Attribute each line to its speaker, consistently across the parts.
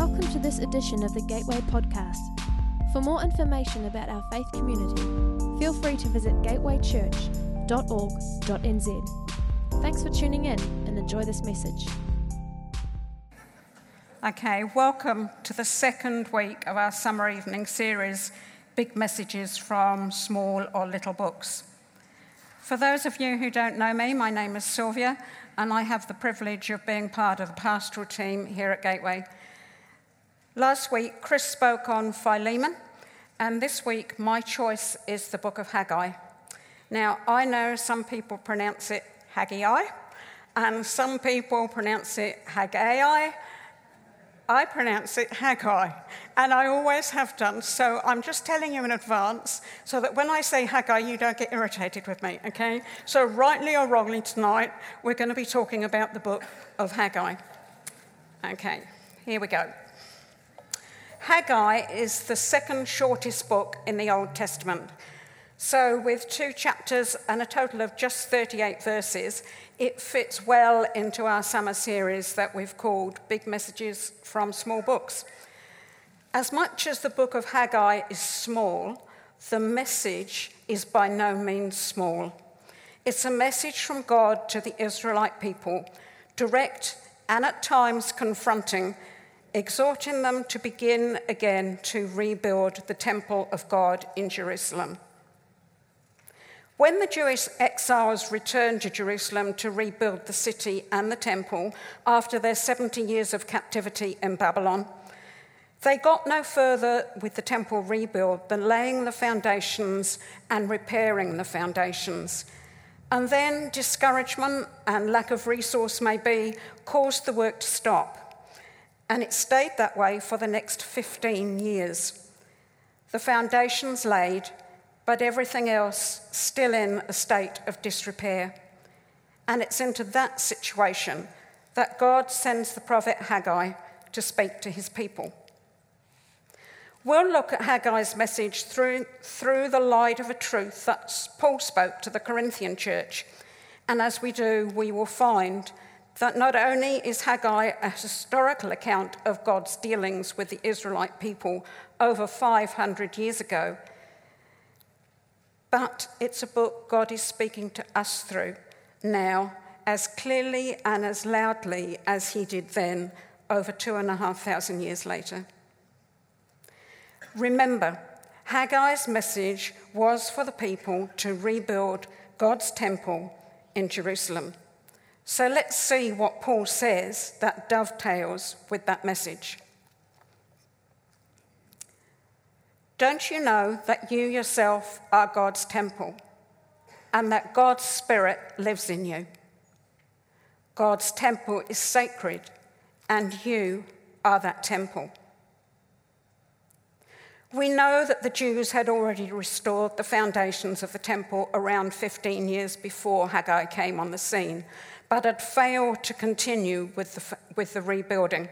Speaker 1: Welcome to this edition of the Gateway Podcast. For more information about our faith community, feel free to visit gatewaychurch.org.nz. Thanks for tuning in and enjoy this message.
Speaker 2: Okay, welcome to the second week of our summer evening series, Big Messages from Small or Little Books. For those of you who don't know me, my name is Sylvia, and I have the privilege of being part of the pastoral team here at Gateway. Last week, Chris spoke on Philemon, and this week, my choice is the book of Haggai. Now, I know some people pronounce it Haggai, and some people pronounce it Haggai. I pronounce it Haggai, and I always have done. So I'm just telling you in advance so that when I say Haggai, you don't get irritated with me, okay? So, rightly or wrongly, tonight, we're going to be talking about the book of Haggai. Okay, here we go. Haggai is the second shortest book in the Old Testament. So, with two chapters and a total of just 38 verses, it fits well into our summer series that we've called Big Messages from Small Books. As much as the book of Haggai is small, the message is by no means small. It's a message from God to the Israelite people, direct and at times confronting exhorting them to begin again to rebuild the temple of God in Jerusalem. When the Jewish exiles returned to Jerusalem to rebuild the city and the temple after their 70 years of captivity in Babylon, they got no further with the temple rebuild than laying the foundations and repairing the foundations. And then discouragement and lack of resource, maybe, caused the work to stop and it stayed that way for the next 15 years. The foundations laid, but everything else still in a state of disrepair. And it's into that situation that God sends the prophet Haggai to speak to his people. We'll look at Haggai's message through, through the light of a truth that Paul spoke to the Corinthian church. And as we do, we will find that not only is Haggai a historical account of God's dealings with the Israelite people over 500 years ago, but it's a book God is speaking to us through now as clearly and as loudly as he did then over two and a half thousand years later. Remember, Haggai's message was for the people to rebuild God's temple in Jerusalem. So let's see what Paul says that dovetails with that message. Don't you know that you yourself are God's temple and that God's Spirit lives in you? God's temple is sacred and you are that temple. We know that the Jews had already restored the foundations of the temple around 15 years before Haggai came on the scene, but had failed to continue with the, with the rebuilding.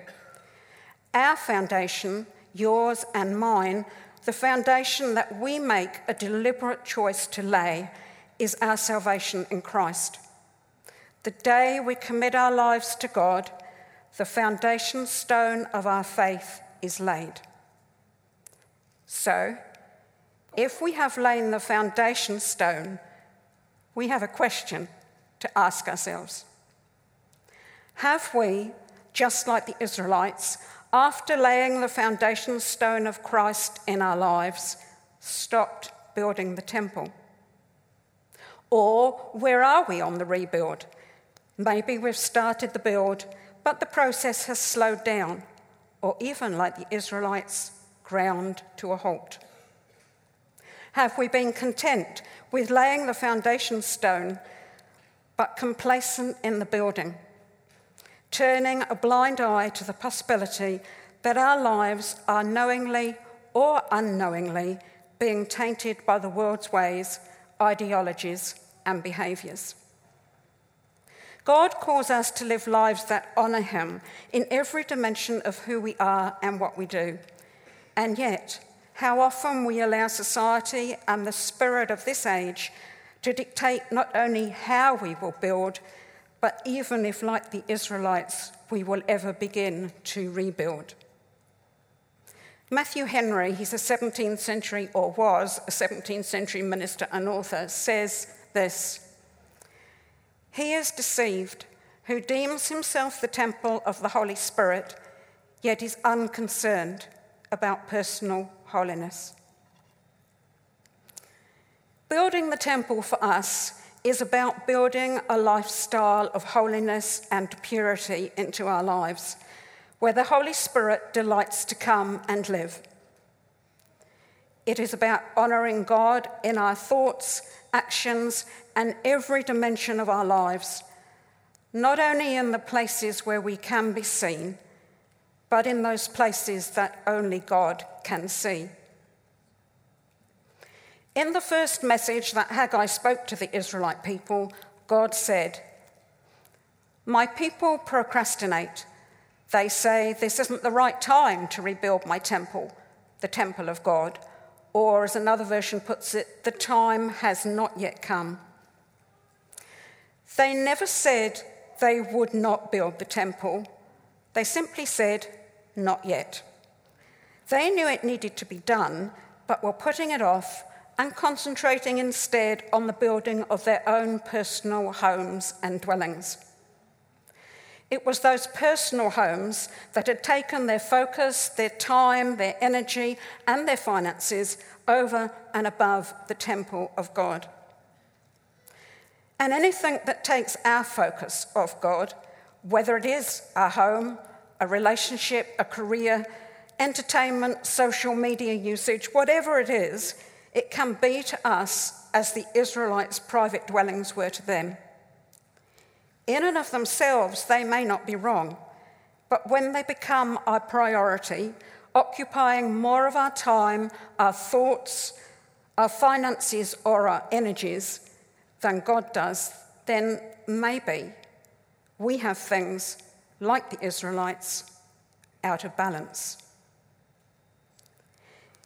Speaker 2: Our foundation, yours and mine, the foundation that we make a deliberate choice to lay, is our salvation in Christ. The day we commit our lives to God, the foundation stone of our faith is laid. So, if we have laid the foundation stone, we have a question to ask ourselves. Have we, just like the Israelites, after laying the foundation stone of Christ in our lives, stopped building the temple? Or where are we on the rebuild? Maybe we've started the build, but the process has slowed down, or even like the Israelites, ground to a halt. Have we been content with laying the foundation stone, but complacent in the building? turning a blind eye to the possibility that our lives are knowingly or unknowingly being tainted by the world's ways, ideologies, and behaviours. God calls us to live lives that honour Him in every dimension of who we are and what we do. And yet, how often we allow society and the spirit of this age to dictate not only how we will build, but even if, like the Israelites, we will ever begin to rebuild. Matthew Henry, he's a 17th century, or was a 17th century minister and author, says this He is deceived who deems himself the temple of the Holy Spirit, yet is unconcerned about personal holiness. Building the temple for us is about building a lifestyle of holiness and purity into our lives where the Holy Spirit delights to come and live. It is about honoring God in our thoughts, actions, and every dimension of our lives, not only in the places where we can be seen, but in those places that only God can see. In the first message that Haggai spoke to the Israelite people, God said, My people procrastinate they say, This isn't the right time to rebuild my temple, the temple of God. Or, as another version puts it, the time has not yet come. They never said they would not build the temple, they simply said, Not yet. They knew it needed to be done, but were putting it off and concentrating instead on the building of their own personal homes and dwellings. It was those personal homes that had taken their focus, their time, their energy, and their finances over and above the temple of God. And anything that takes our focus off God, whether it is our home, a relationship, a career, entertainment, social media usage, whatever it is, it can be to us as the Israelites' private dwellings were to them. In and of themselves, they may not be wrong, but when they become our priority, occupying more of our time, our thoughts, our finances, or our energies than God does, then maybe we have things like the Israelites out of balance.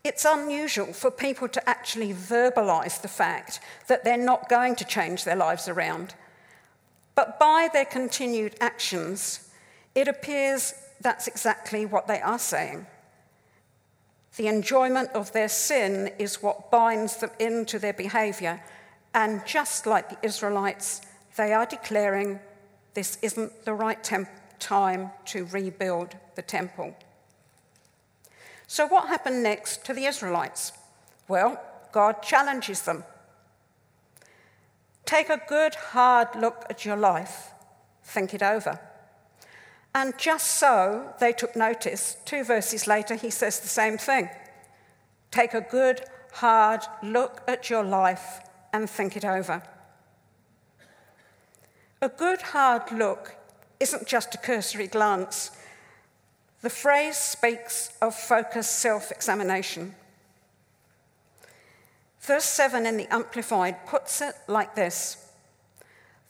Speaker 2: It's unusual for people to actually verbalize the fact that they're not going to change their lives around but by their continued actions, it appears that's exactly what they are saying. The enjoyment of their sin is what binds them into their behavior. And just like the Israelites, they are declaring this isn't the right temp- time to rebuild the temple. So, what happened next to the Israelites? Well, God challenges them. Take a good, hard look at your life. Think it over. And just so they took notice, two verses later, he says the same thing. Take a good, hard look at your life and think it over. A good, hard look isn't just a cursory glance. The phrase speaks of focused self examination. Verse 7 in the Amplified puts it like this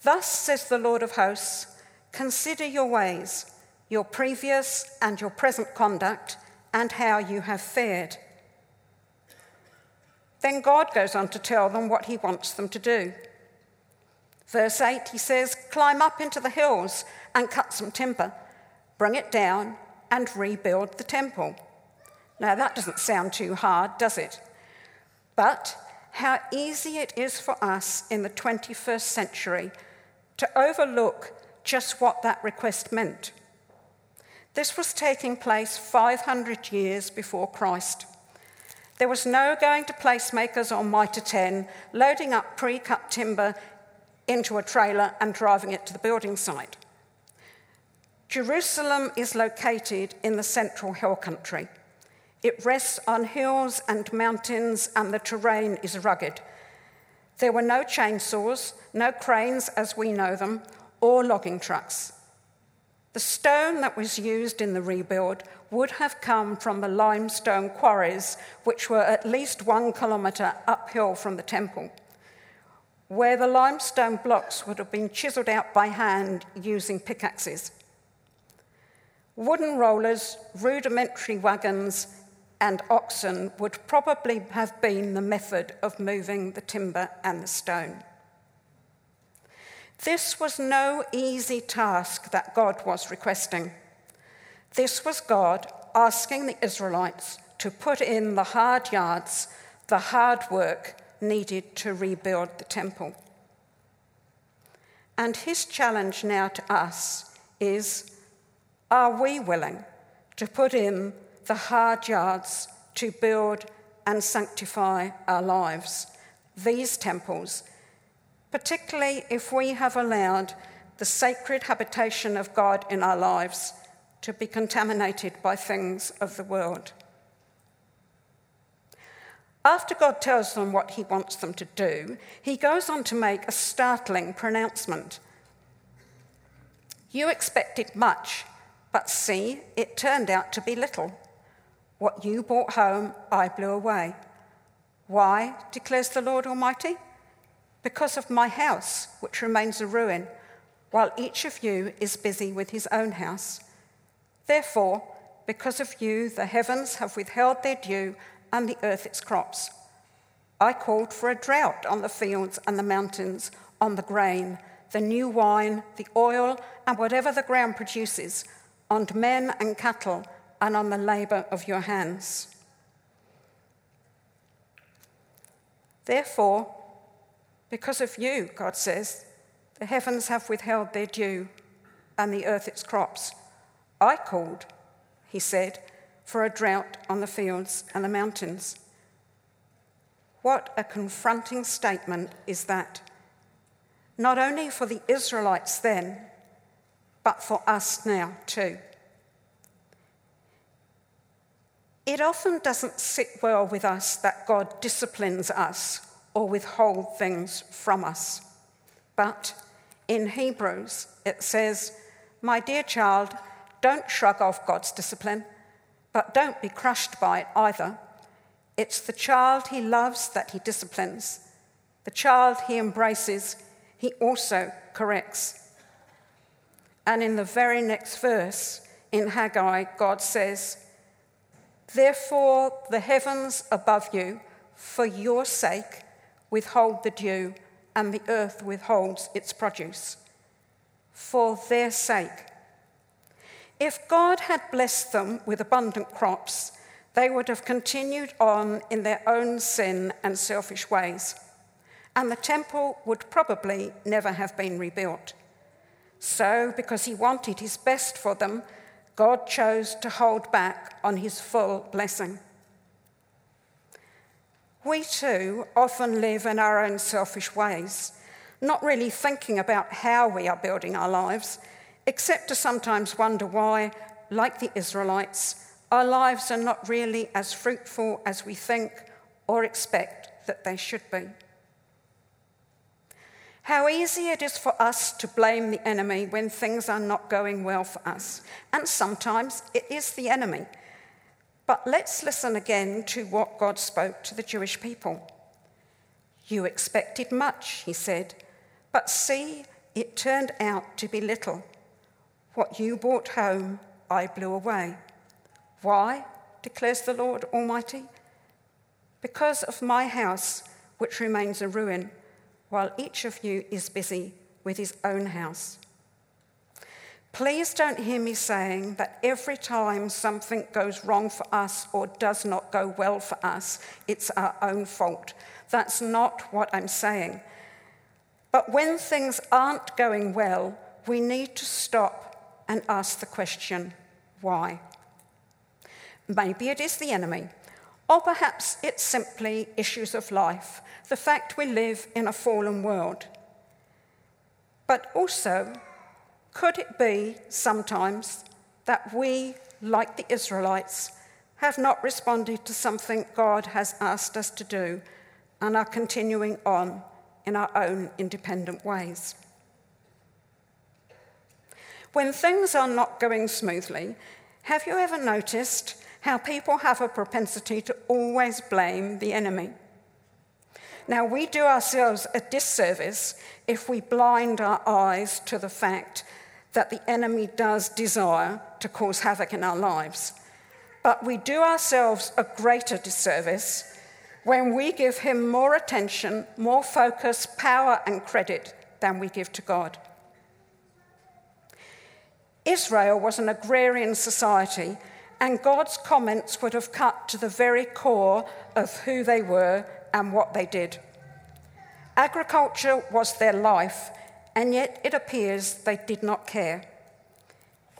Speaker 2: Thus says the Lord of hosts, consider your ways, your previous and your present conduct, and how you have fared. Then God goes on to tell them what he wants them to do. Verse 8, he says, Climb up into the hills and cut some timber, bring it down, and rebuild the temple. Now, that doesn't sound too hard, does it? But how easy it is for us in the 21st century to overlook just what that request meant. This was taking place 500 years before Christ. There was no going to PlaceMakers on Mitre 10, loading up pre cut timber into a trailer and driving it to the building site. Jerusalem is located in the central hill country. It rests on hills and mountains, and the terrain is rugged. There were no chainsaws, no cranes as we know them, or logging trucks. The stone that was used in the rebuild would have come from the limestone quarries, which were at least one kilometre uphill from the temple, where the limestone blocks would have been chiselled out by hand using pickaxes. Wooden rollers, rudimentary wagons, and oxen would probably have been the method of moving the timber and the stone. This was no easy task that God was requesting. This was God asking the Israelites to put in the hard yards, the hard work needed to rebuild the temple. And his challenge now to us is are we willing to put in the hard yards to build and sanctify our lives, these temples, particularly if we have allowed the sacred habitation of God in our lives to be contaminated by things of the world? After God tells them what he wants them to do, he goes on to make a startling pronouncement. You expected much, but see, it turned out to be little. What you brought home, I blew away. Why, declares the Lord Almighty? Because of my house, which remains a ruin, while each of you is busy with his own house. Therefore, because of you, the heavens have withheld their dew and the earth its crops. I called for a drought on the fields and the mountains, on the grain, the new wine, the oil, and whatever the ground produces, on men and cattle, and on the labor of your hands. Therefore, because of you, God says, the heavens have withheld their dew and the earth its crops. I called, he said, for a drought on the fields and the mountains. What a confronting statement is that, not only for the Israelites then, but for us now too. It often doesn't sit well with us that God disciplines us or withhold things from us. But in Hebrews, it says, My dear child, don't shrug off God's discipline. But don't be crushed by it either. It's the child he loves that he disciplines. The child he embraces, he also corrects. And in the very next verse in Haggai, God says, Therefore, the heavens above you, for your sake, withhold the dew, and the earth withholds its produce. For their sake, if God had blessed them with abundant crops, they would have continued on in their own sin and selfish ways, and the temple would probably never have been rebuilt. So, because he wanted his best for them, God chose to hold back on his full blessing. We too often live in our own selfish ways, not really thinking about how we are building our lives except to sometimes wonder why, like the Israelites, our lives are not really as fruitful as we think or expect that they should be. How easy it is for us to blame the enemy when things are not going well for us. And sometimes it is the enemy. But let's listen again to what God spoke to the Jewish people. You expected much, he said, but see, it turned out to be little. What you brought home, I blew away. Why? declares the Lord Almighty. Because of my house, which remains a ruin, while each of you is busy with his own house. Please don't hear me saying that every time something goes wrong for us or does not go well for us, it's our own fault. That's not what I'm saying. But when things aren't going well, we need to stop and ask the question, why? Maybe it is the enemy, or perhaps it's simply issues of life, the fact we live in a fallen world. But also, could it be sometimes that we, like the Israelites, have not responded to something God has asked us to do and are continuing on in our own independent ways? When things are not going smoothly, have you ever noticed how people have a propensity to always blame the enemy? Now, we do ourselves a disservice if we blind our eyes to the fact that the enemy does desire to cause havoc in our lives. But we do ourselves a greater disservice when we give him more attention, more focus, power, and credit than we give to God. Israel was an agrarian society, and God's comments would have cut to the very core of who they were and what they did. Agriculture was their life, and yet it appears they did not care.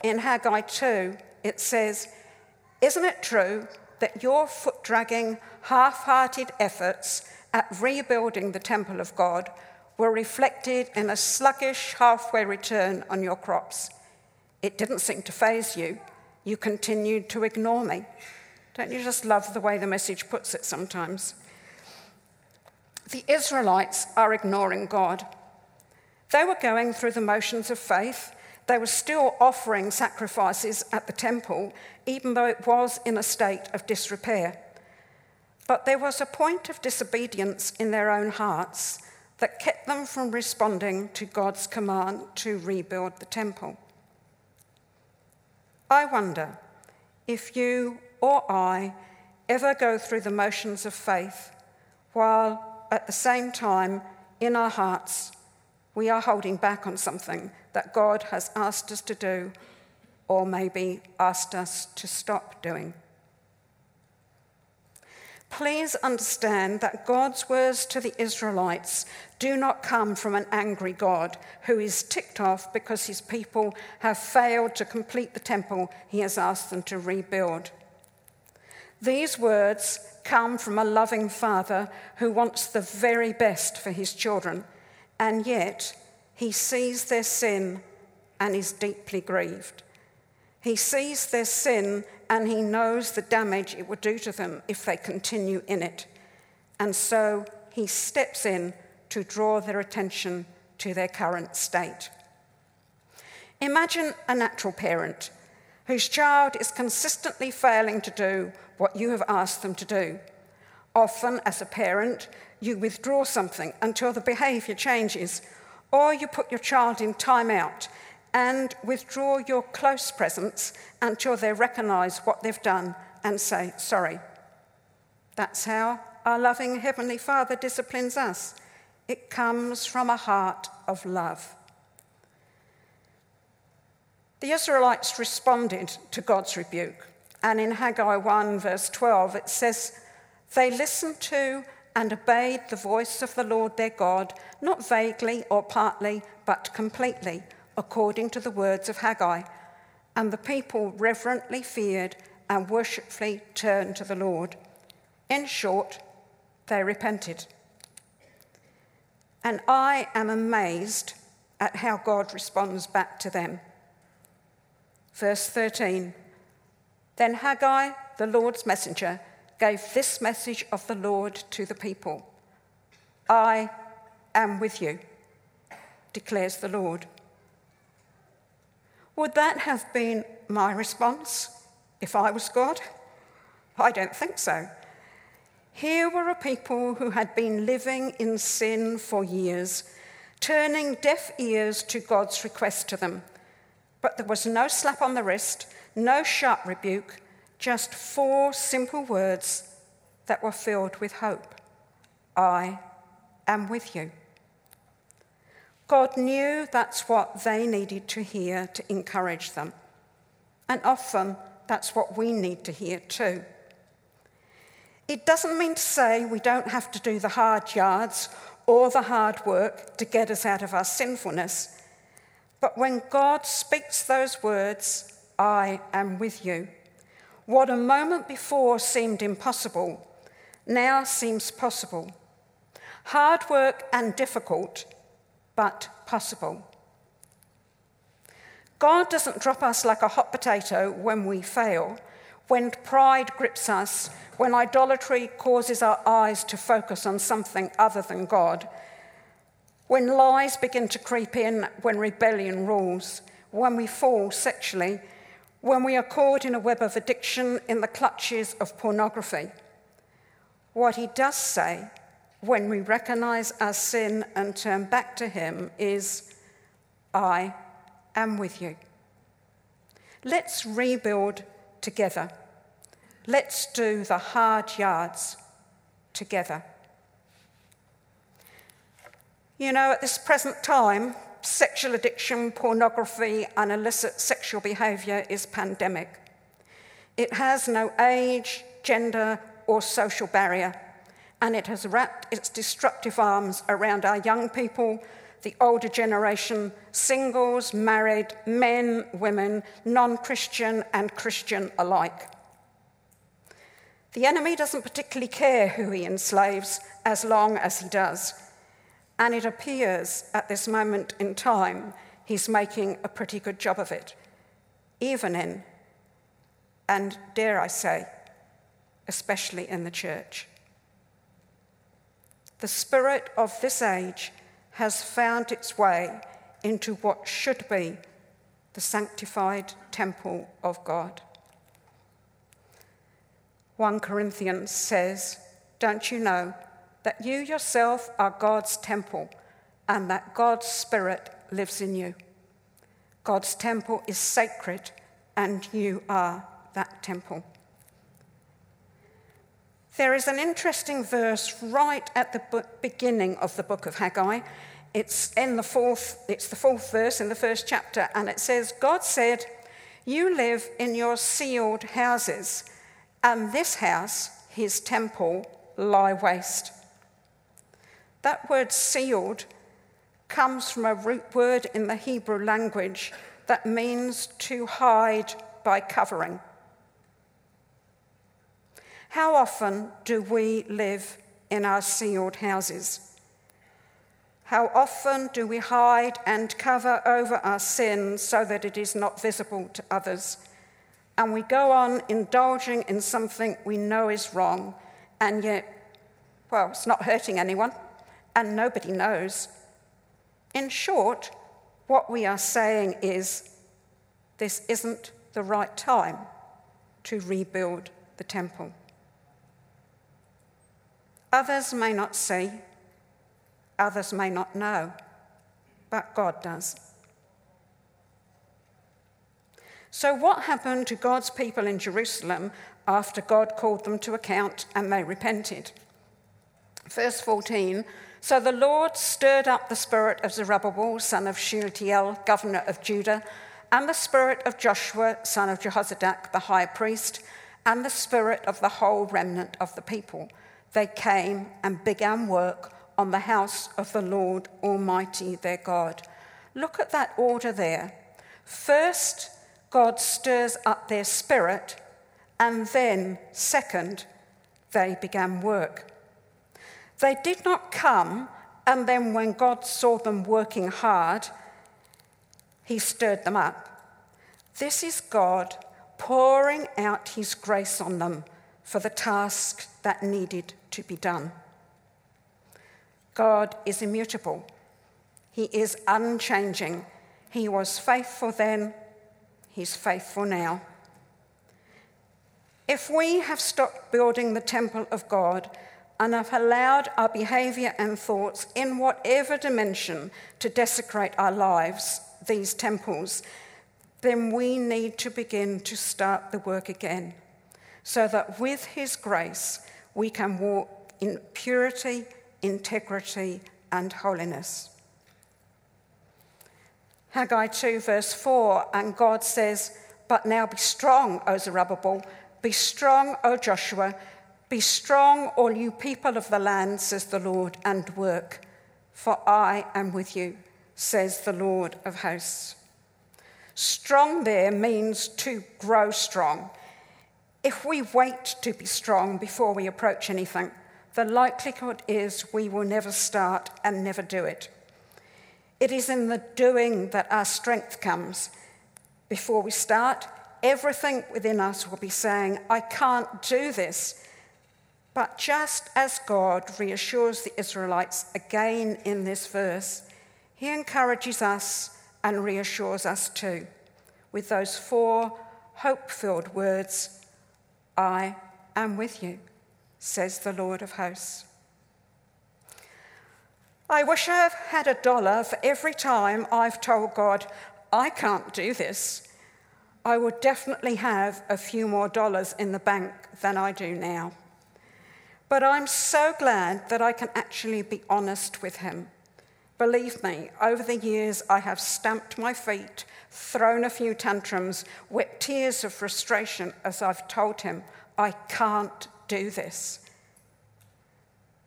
Speaker 2: In Haggai 2, it says, Isn't it true that your foot dragging, half hearted efforts at rebuilding the temple of God were reflected in a sluggish halfway return on your crops? It didn't seem to faze you you continued to ignore me. Don't you just love the way the message puts it sometimes? The Israelites are ignoring God. They were going through the motions of faith. They were still offering sacrifices at the temple, even though it was in a state of disrepair. But there was a point of disobedience in their own hearts that kept them from responding to God's command to rebuild the temple. I wonder if you or I ever go through the motions of faith while at the same time in our hearts we are holding back on something that God has asked us to do or maybe asked us to stop doing. Please understand that God's words to the Israelites do not come from an angry God who is ticked off because his people have failed to complete the temple he has asked them to rebuild. These words come from a loving father who wants the very best for his children, and yet he sees their sin and is deeply grieved. He sees their sin and he knows the damage it would do to them if they continue in it. And so he steps in to draw their attention to their current state. Imagine a natural parent whose child is consistently failing to do what you have asked them to do. Often, as a parent, you withdraw something until the behavior changes, or you put your child in timeout and withdraw your close presence until they recognize what they've done and say sorry. That's how our loving Heavenly Father disciplines us. It comes from a heart of love. The Israelites responded to God's rebuke, and in Haggai 1, verse 12, it says, They listened to and obeyed the voice of the Lord their God, not vaguely or partly, but completely according to the words of Haggai, and the people reverently feared and worshipfully turned to the Lord. In short, they repented. And I am amazed at how God responds back to them. Verse 13 Then Haggai, the Lord's messenger, gave this message of the Lord to the people I am with you, declares the Lord. Would that have been my response if I was God? I don't think so. Here were a people who had been living in sin for years, turning deaf ears to God's request to them. But there was no slap on the wrist, no sharp rebuke, just four simple words that were filled with hope I am with you. God knew that's what they needed to hear to encourage them. And often that's what we need to hear too. It doesn't mean to say we don't have to do the hard yards or the hard work to get us out of our sinfulness. But when God speaks those words, I am with you, what a moment before seemed impossible now seems possible. Hard work and difficult but possible. God doesn't drop us like a hot potato when we fail, when pride grips us, when idolatry causes our eyes to focus on something other than God, when lies begin to creep in, when rebellion rules, when we fall sexually, when we are caught in a web of addiction in the clutches of pornography. What he does say when we recognize our sin and turn back to Him is, I am with you. Let's rebuild together. Let's do the hard yards together. You know, at this present time, sexual addiction, pornography, and illicit sexual behaviour is pandemic. It has no age, gender, or social barrier, and it has wrapped its destructive arms around our young people, the older generation, singles, married, men, women, non Christian, and Christian alike. The enemy doesn't particularly care who he enslaves as long as he does. And it appears at this moment in time he's making a pretty good job of it, even in, and dare I say, especially in the church. The spirit of this age has found its way into what should be the sanctified temple of God. 1 Corinthians says, Don't you know that you yourself are God's temple and that God's Spirit lives in you? God's temple is sacred and you are that temple. There is an interesting verse right at the beginning of the book of Haggai. It's in the fourth, it's the fourth verse in the first chapter, and it says, God said, You live in your sealed houses and this house, his temple, lie waste. That word sealed comes from a root word in the Hebrew language that means to hide by covering. How often do we live in our sealed houses? How often do we hide and cover over our sin so that it is not visible to others? and we go on indulging in something we know is wrong, and yet, well, it's not hurting anyone, and nobody knows. In short, what we are saying is this isn't the right time to rebuild the temple. Others may not see, others may not know, but God does. So, what happened to God's people in Jerusalem after God called them to account and they repented? Verse 14 So the Lord stirred up the spirit of Zerubbabel, son of Shealtiel, governor of Judah, and the spirit of Joshua, son of Jehozadak, the high priest, and the spirit of the whole remnant of the people. They came and began work on the house of the Lord Almighty their God. Look at that order there. First, God stirs up their spirit, and then, second, they began work. They did not come, and then when God saw them working hard, he stirred them up. This is God pouring out his grace on them for the task that needed to be done. God is immutable, he is unchanging. He was faithful then, He's faithful now. If we have stopped building the temple of God and have allowed our behavior and thoughts in whatever dimension to desecrate our lives, these temples, then we need to begin to start the work again so that with His grace we can walk in purity, integrity, and holiness. Haggai 2, verse 4, and God says, But now be strong, O Zerubbabel, be strong, O Joshua, be strong, all you people of the land, says the Lord, and work, for I am with you, says the Lord of hosts. Strong there means to grow strong. If we wait to be strong before we approach anything, the likelihood is we will never start and never do it. It is in the doing that our strength comes. Before we start, everything within us will be saying, I can't do this. But just as God reassures the Israelites again in this verse, he encourages us and reassures us too with those four hope filled words I am with you, says the Lord of hosts. I wish I had a dollar for every time I've told God, I can't do this. I would definitely have a few more dollars in the bank than I do now. But I'm so glad that I can actually be honest with Him. Believe me, over the years, I have stamped my feet thrown a few tantrums, wept tears of frustration as I've told him, I can't do this.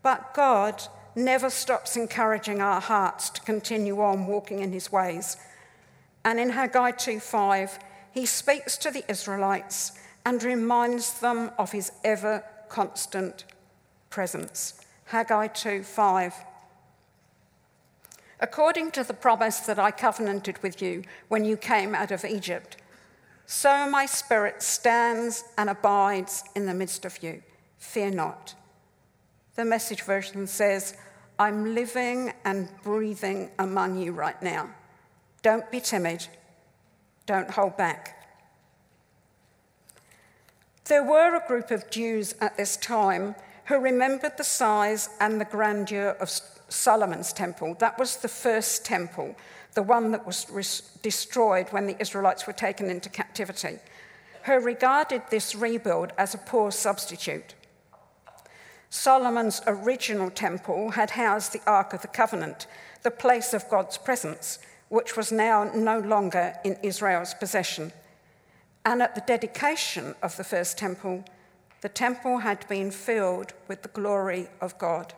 Speaker 2: But God never stops encouraging our hearts to continue on walking in his ways. And in Haggai 2:5, he speaks to the Israelites and reminds them of his ever constant presence. Haggai 2:5. According to the promise that I covenanted with you when you came out of Egypt, so my spirit stands and abides in the midst of you. Fear not. The message version says, I'm living and breathing among you right now. Don't be timid. Don't hold back. There were a group of Jews at this time who remembered the size and the grandeur of Solomon's temple. That was the first temple, the one that was res- destroyed when the Israelites were taken into captivity. Who regarded this rebuild as a poor substitute. Solomon's original temple had housed the Ark of the Covenant, the place of God's presence, which was now no longer in Israel's possession. And at the dedication of the first temple, the temple had been filled with the glory of God.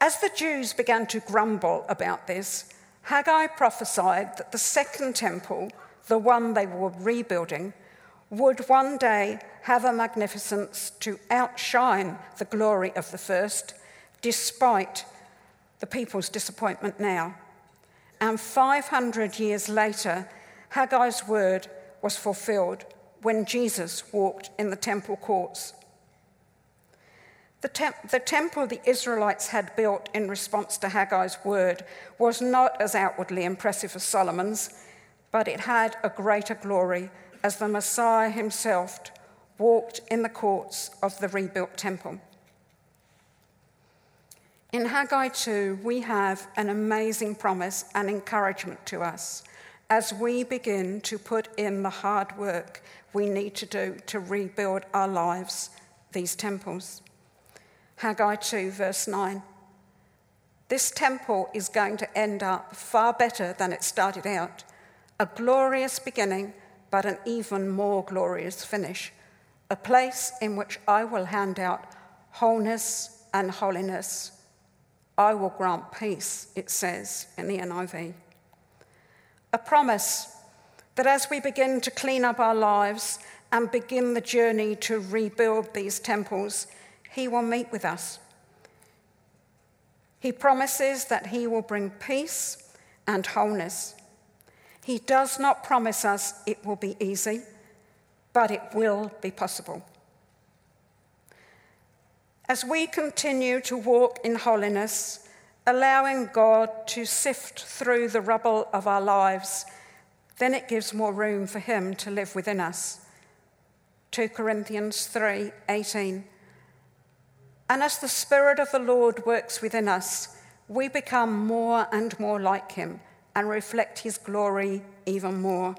Speaker 2: As the Jews began to grumble about this, Haggai prophesied that the second temple, the one they were rebuilding, would one day have a magnificence to outshine the glory of the first, despite the people's disappointment now. And 500 years later, Haggai's word was fulfilled when Jesus walked in the temple courts. The, temp- the, temple the Israelites had built in response to Haggai's word was not as outwardly impressive as Solomon's, but it had a greater glory as the Messiah himself walked in the courts of the rebuilt temple. In Haggai 2, we have an amazing promise and encouragement to us as we begin to put in the hard work we need to do to rebuild our lives, these temples. Haggai 2, verse 9. This temple is going to end up far better than it started out, a glorious beginning but an even more glorious finish, a place in which I will hand out wholeness and holiness. I will grant peace, it says in the NIV. A promise that as we begin to clean up our lives and begin the journey to rebuild these temples, He will meet with us. He promises that He will bring peace and wholeness. He does not promise us it will be easy, but it will be possible. As we continue to walk in holiness, allowing God to sift through the rubble of our lives, then it gives more room for Him to live within us. 2 Corinthians 3 18. And as the Spirit of the Lord works within us, we become more and more like Him and reflect his glory even more.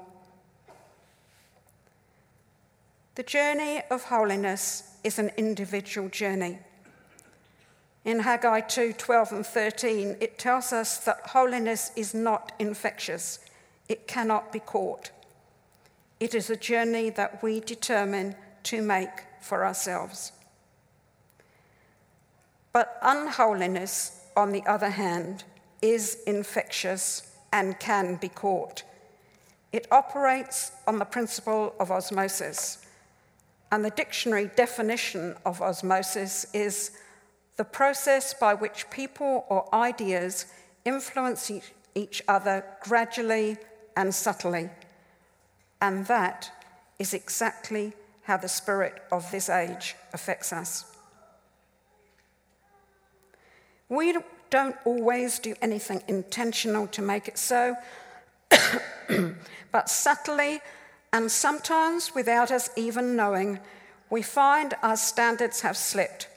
Speaker 2: The journey of holiness is an individual journey. In Haggai 2 12 and 13, it tells us that holiness is not infectious, it cannot be caught. It is a journey that we determine to make for ourselves. But unholiness, on the other hand, is infectious and can be caught. It operates on the principle of osmosis. And the dictionary definition of osmosis is the process by which people or ideas influence each other gradually and subtly. And that is exactly how the spirit of this age affects us. We don't always do anything intentional to make it so, but subtly and sometimes without us even knowing, we find our standards have slipped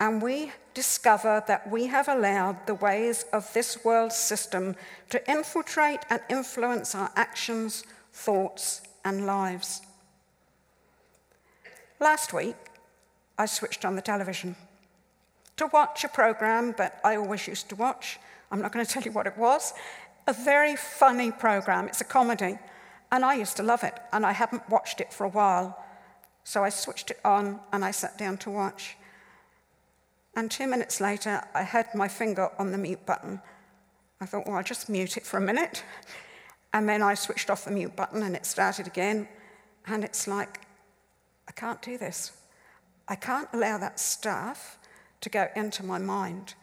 Speaker 2: and we discover that we have allowed the ways of this world system to infiltrate and influence our actions, thoughts, and lives. Last week, I switched on the television to watch a program that I always used to watch. I'm not going to tell you what it was. a very funny program. It's a comedy, and I used to love it, and I hadn't watched it for a while. So I switched it on and I sat down to watch. And two minutes later, I had my finger on the mute button. I thought, well, I'll just mute it for a minute. And then I switched off the mute button and it started again. And it's like, I can't do this. I can't allow that stuff to go into my mind.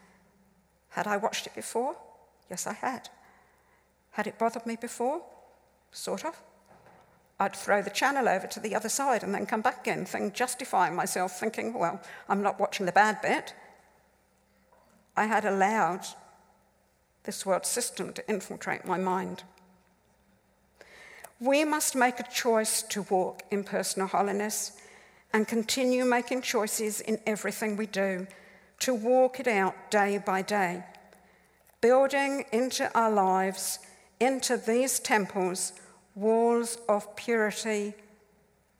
Speaker 2: Had I watched it before? Yes, I had. Had it bothered me before? Sort of. I'd throw the channel over to the other side and then come back again, think, justifying myself, thinking, well, I'm not watching the bad bit. I had allowed this world system to infiltrate my mind. We must make a choice to walk in personal holiness and continue making choices in everything we do to walk it out day by day, building into our lives, into these temples, walls of purity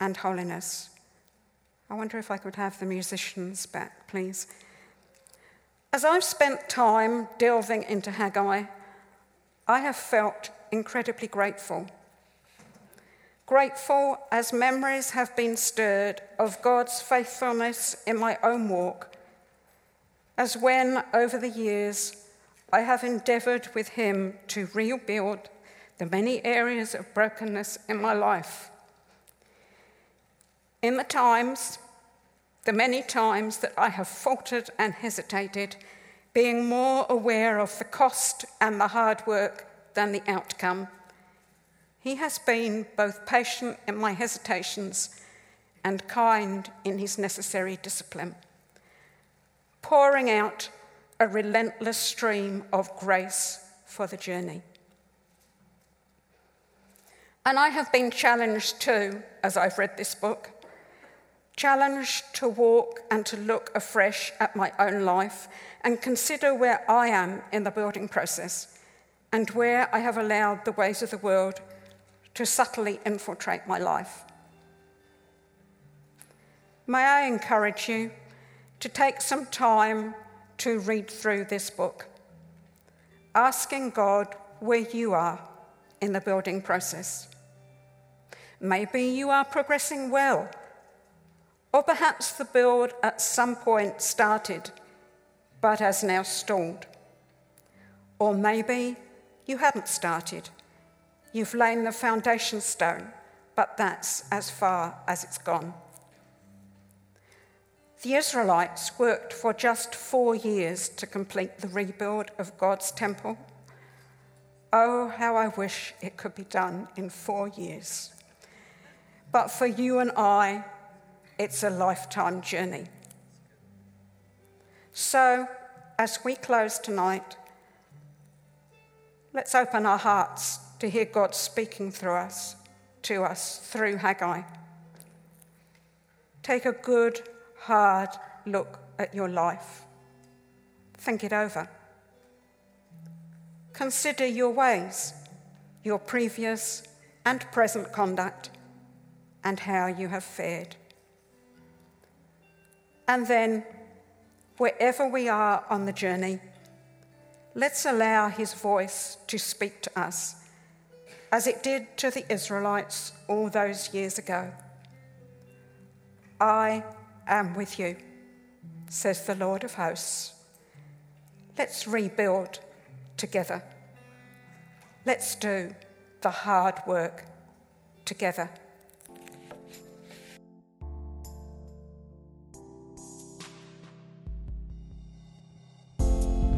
Speaker 2: and holiness. I wonder if I could have the musicians back, please. As I've spent time delving into Haggai, I have felt incredibly grateful Grateful as memories have been stirred of God's faithfulness in my own walk, as when over the years I have endeavoured with Him to rebuild the many areas of brokenness in my life. In the times, the many times that I have faltered and hesitated, being more aware of the cost and the hard work than the outcome he has been both patient in my hesitations and kind in his necessary discipline, pouring out a relentless stream of grace for the journey. And I have been challenged too, as I've read this book, challenged to walk and to look afresh at my own life and consider where I am in the building process and where I have allowed the ways of the world to subtly infiltrate my life. May I encourage you to take some time to read through this book, asking God where you are in the building process. Maybe you are progressing well, or perhaps the build at some point started but has now stalled. Or maybe you haven't started You've laid the foundation stone, but that's as far as it's gone. The Israelites worked for just four years to complete the rebuild of God's temple. Oh, how I wish it could be done in four years. But for you and I, it's a lifetime journey. So, as we close tonight, let's open our hearts to hear God speaking through us, to us through Haggai. Take a good, hard look at your life. Think it over. Consider your ways, your previous and present conduct, and how you have fared. And then, wherever we are on the journey, let's allow his voice to speak to us as it did to the Israelites all those years ago. I am with you, says the Lord of hosts. Let's rebuild together. Let's do the hard work together.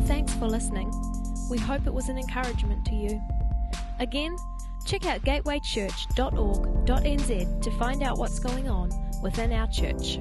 Speaker 1: Thanks for listening. We hope it was an encouragement to you. Again, Check out gatewaychurch.org.nz to find out what's going on within our church.